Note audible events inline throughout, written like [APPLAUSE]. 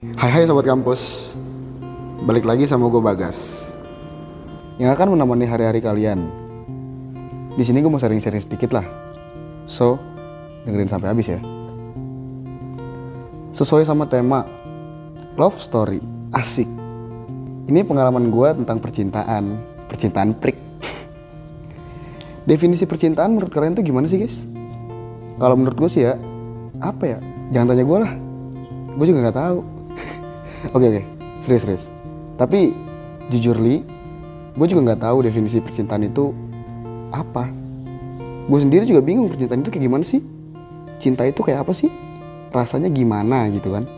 Hai hai sobat kampus. Balik lagi sama gue Bagas. Yang akan menemani hari-hari kalian. Di sini gue mau sharing-sharing sedikit lah. So, dengerin sampai habis ya. Sesuai sama tema Love story, asik. Ini pengalaman gue tentang percintaan Percintaan prik [LAUGHS] Definisi percintaan menurut kalian tuh gimana sih guys? Kalau menurut gue sih ya Apa ya? Jangan tanya gue lah. Gue juga nggak tahu Oke oke, serius serius. Tapi jujur li, gue juga nggak tahu definisi percintaan itu apa. Gue sendiri juga bingung percintaan itu kayak gimana sih? Cinta itu kayak apa sih? Rasanya gimana gitu kan?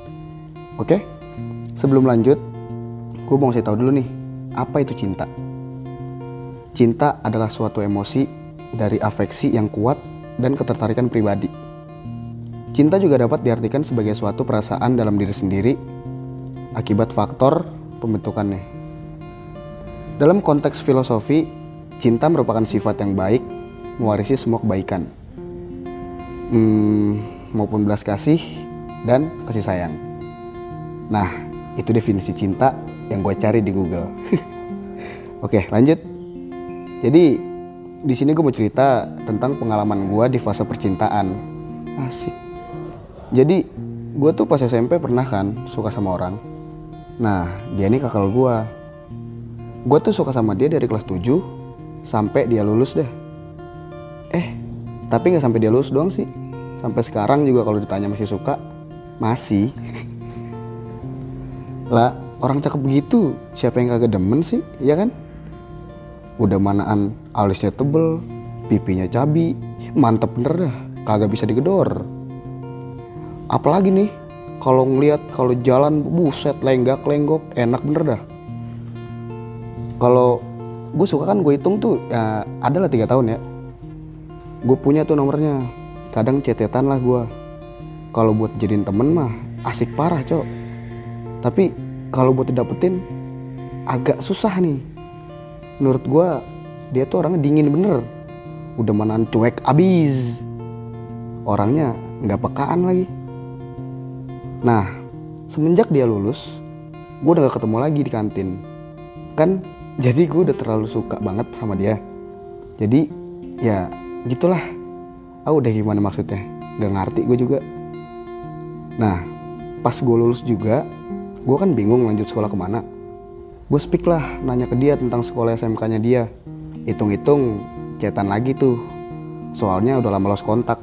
Oke, sebelum lanjut, gue mau kasih tahu dulu nih, apa itu cinta? Cinta adalah suatu emosi dari afeksi yang kuat dan ketertarikan pribadi. Cinta juga dapat diartikan sebagai suatu perasaan dalam diri sendiri akibat faktor pembentukannya. Dalam konteks filosofi, cinta merupakan sifat yang baik, mewarisi semua kebaikan, hmm, maupun belas kasih dan kasih sayang. Nah, itu definisi cinta yang gue cari di Google. [LAUGHS] Oke, lanjut. Jadi di sini gue mau cerita tentang pengalaman gue di fase percintaan. Asik. Jadi gue tuh pas SMP pernah kan suka sama orang Nah, dia ini kakak gue. Gue tuh suka sama dia dari kelas 7 sampai dia lulus deh. Eh, tapi nggak sampai dia lulus doang sih. Sampai sekarang juga kalau ditanya masih suka, masih. [LAUGHS] lah, orang cakep begitu, siapa yang kagak demen sih, ya kan? Udah manaan alisnya tebel, pipinya cabi, mantep bener dah, kagak bisa digedor. Apalagi nih, kalau ngelihat kalau jalan buset lenggak lenggok enak bener dah. Kalau gue suka kan gue hitung tuh ya ada lah tiga tahun ya. Gue punya tuh nomornya. Kadang cetetan lah gue kalau buat jadiin temen mah asik parah cok. Tapi kalau buat didapetin agak susah nih. Menurut gue dia tuh orangnya dingin bener. Udah manan cuek abis. Orangnya nggak pekaan lagi Nah, semenjak dia lulus, gue udah gak ketemu lagi di kantin. Kan jadi gue udah terlalu suka banget sama dia. Jadi ya gitulah. Ah udah gimana maksudnya? Gak ngerti gue juga. Nah, pas gue lulus juga, gue kan bingung lanjut sekolah ke mana. Gue speak lah nanya ke dia tentang sekolah SMK-nya dia. Hitung-hitung cetan lagi tuh. Soalnya udah lama lost kontak.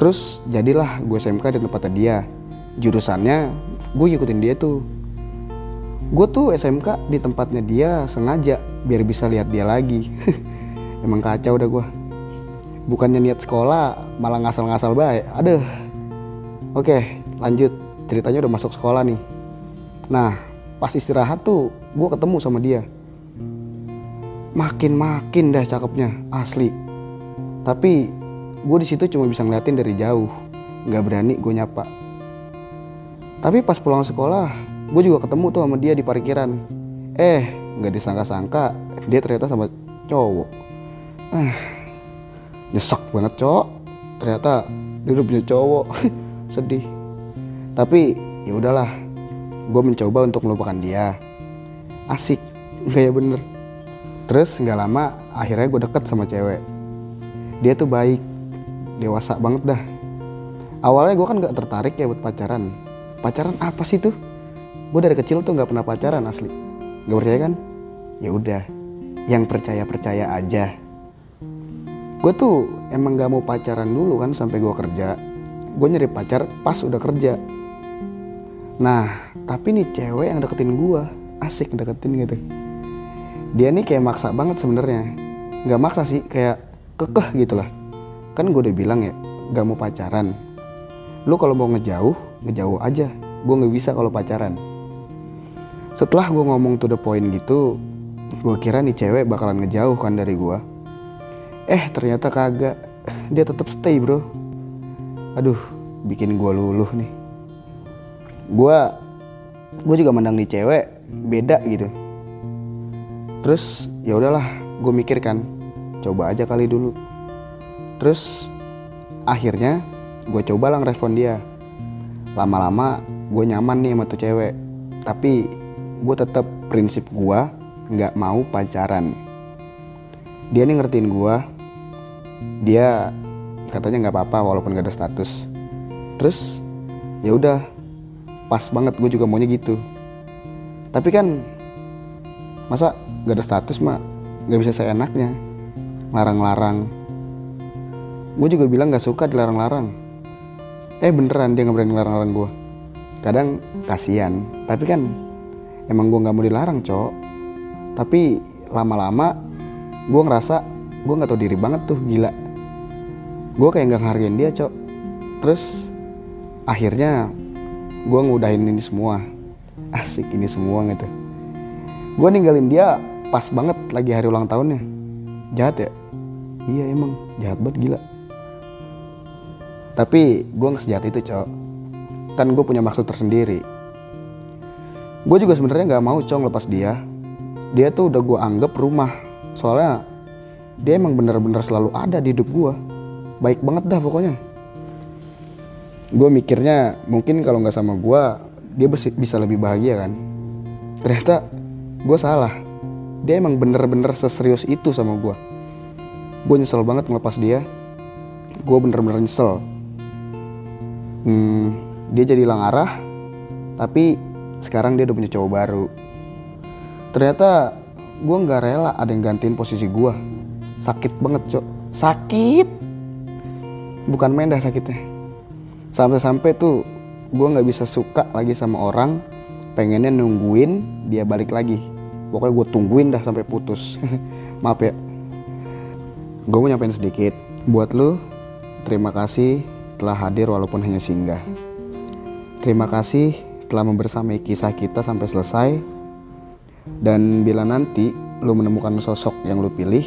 Terus jadilah gue SMK di tempatnya dia jurusannya gue ngikutin dia tuh. Gue tuh SMK di tempatnya dia sengaja biar bisa lihat dia lagi. [LAUGHS] Emang kacau udah gue bukannya niat sekolah malah ngasal-ngasal baik aduh. Oke lanjut. Ceritanya udah masuk sekolah nih. Nah pas istirahat tuh gue ketemu sama dia. Makin makin dah cakepnya asli. Tapi gue di situ cuma bisa ngeliatin dari jauh. Nggak berani gue nyapa tapi pas pulang sekolah, gue juga ketemu tuh sama dia di parkiran. Eh, nggak disangka-sangka dia ternyata sama cowok. Ah, nyesek banget cowok. Ternyata dia udah punya cowok. [LAUGHS] Sedih. Tapi ya udahlah, gue mencoba untuk melupakan dia. Asik, kayak bener. Terus nggak lama akhirnya gue deket sama cewek. Dia tuh baik, dewasa banget dah. Awalnya gue kan gak tertarik ya buat pacaran, pacaran apa sih tuh? Gue dari kecil tuh nggak pernah pacaran asli. Gak percaya kan? Ya udah yang percaya percaya aja. Gue tuh emang gak mau pacaran dulu kan sampai gue kerja. Gue nyari pacar pas udah kerja. Nah tapi nih cewek yang deketin gue asik deketin gitu. Dia nih kayak maksa banget sebenarnya. Nggak maksa sih kayak kekeh gitu lah kan gue udah bilang ya gak mau pacaran. Lu kalau mau ngejauh ngejauh aja. Gue nggak bisa kalau pacaran. Setelah gue ngomong to the point gitu gue kira nih cewek bakalan ngejauh kan dari gue eh ternyata kagak. Dia tetap stay bro. Aduh bikin gue luluh nih. Gue gue juga mandang nih cewek beda gitu. Terus ya udahlah gue mikir kan coba aja kali dulu. Terus akhirnya gue coba lah ngerespon dia lama-lama gue nyaman nih sama tuh cewek. Tapi gue tetap prinsip gue nggak mau pacaran. Dia nih ngertiin gue dia katanya nggak apa-apa walaupun gak ada status. Terus ya udah pas banget gue juga maunya gitu. Tapi kan masa gak ada status mak? Nggak bisa seenaknya larang-larang. Gue juga bilang gak suka dilarang-larang eh beneran dia nggak berani larang-larang gue kadang kasihan tapi kan emang gue nggak mau dilarang cok. Tapi lama-lama gue ngerasa gue nggak tahu diri banget tuh gila. Gue kayak nggak ngehargain dia cok. Terus akhirnya gue ngudahin ini semua. [LAUGHS] Asik ini semua gitu. Gue ninggalin dia pas banget lagi hari ulang tahunnya. Jahat ya? Iya emang. Jahat banget gila tapi gue nggak sejahat itu cok. Kan gue punya maksud tersendiri. Gue juga sebenarnya nggak mau cok lepas dia. Dia tuh udah gue anggap rumah. Soalnya dia emang bener-bener selalu ada di hidup gue baik banget dah pokoknya. Gue mikirnya mungkin kalau nggak sama gue dia bisa lebih bahagia kan? Ternyata gue salah. Dia emang bener-bener seserius itu sama gue gue nyesel banget ngelepas dia. Gue bener-bener nyesel hmm, dia jadi hilang arah tapi sekarang dia udah punya cowok baru. Ternyata gue nggak rela ada yang gantiin posisi gue sakit banget cok. Sakit! Bukan main dah sakitnya. Sampai-sampai tuh gue nggak bisa suka lagi sama orang pengennya nungguin dia balik lagi. Pokoknya gue tungguin dah sampai putus. [LAUGHS] Maaf ya. Gue mau nyampein sedikit. Buat lu terima kasih telah hadir walaupun hanya singgah. Terima kasih telah membersamai kisah kita sampai selesai. Dan bila nanti lu menemukan sosok yang lu pilih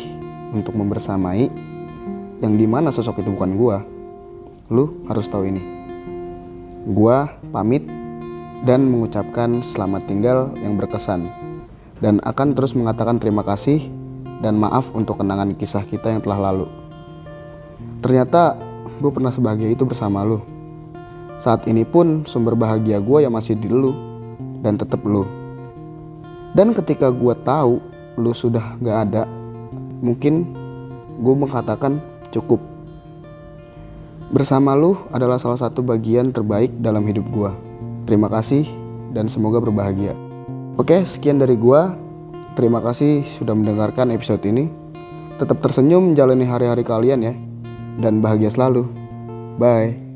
untuk membersamai yang di mana sosok itu bukan gua lu harus tahu ini. Gua pamit dan mengucapkan selamat tinggal yang berkesan. Dan akan terus mengatakan terima kasih dan maaf untuk kenangan kisah kita yang telah lalu. Ternyata gue pernah sebahagia itu bersama lu. Saat ini pun sumber bahagia gue yang masih di lu dan tetap lu. Dan ketika gue tahu lu sudah gak ada, mungkin gue mengatakan cukup. Bersama lu adalah salah satu bagian terbaik dalam hidup gue. Terima kasih dan semoga berbahagia. Oke, sekian dari gue. Terima kasih sudah mendengarkan episode ini. Tetap tersenyum menjalani hari-hari kalian ya. Dan bahagia selalu. Bye.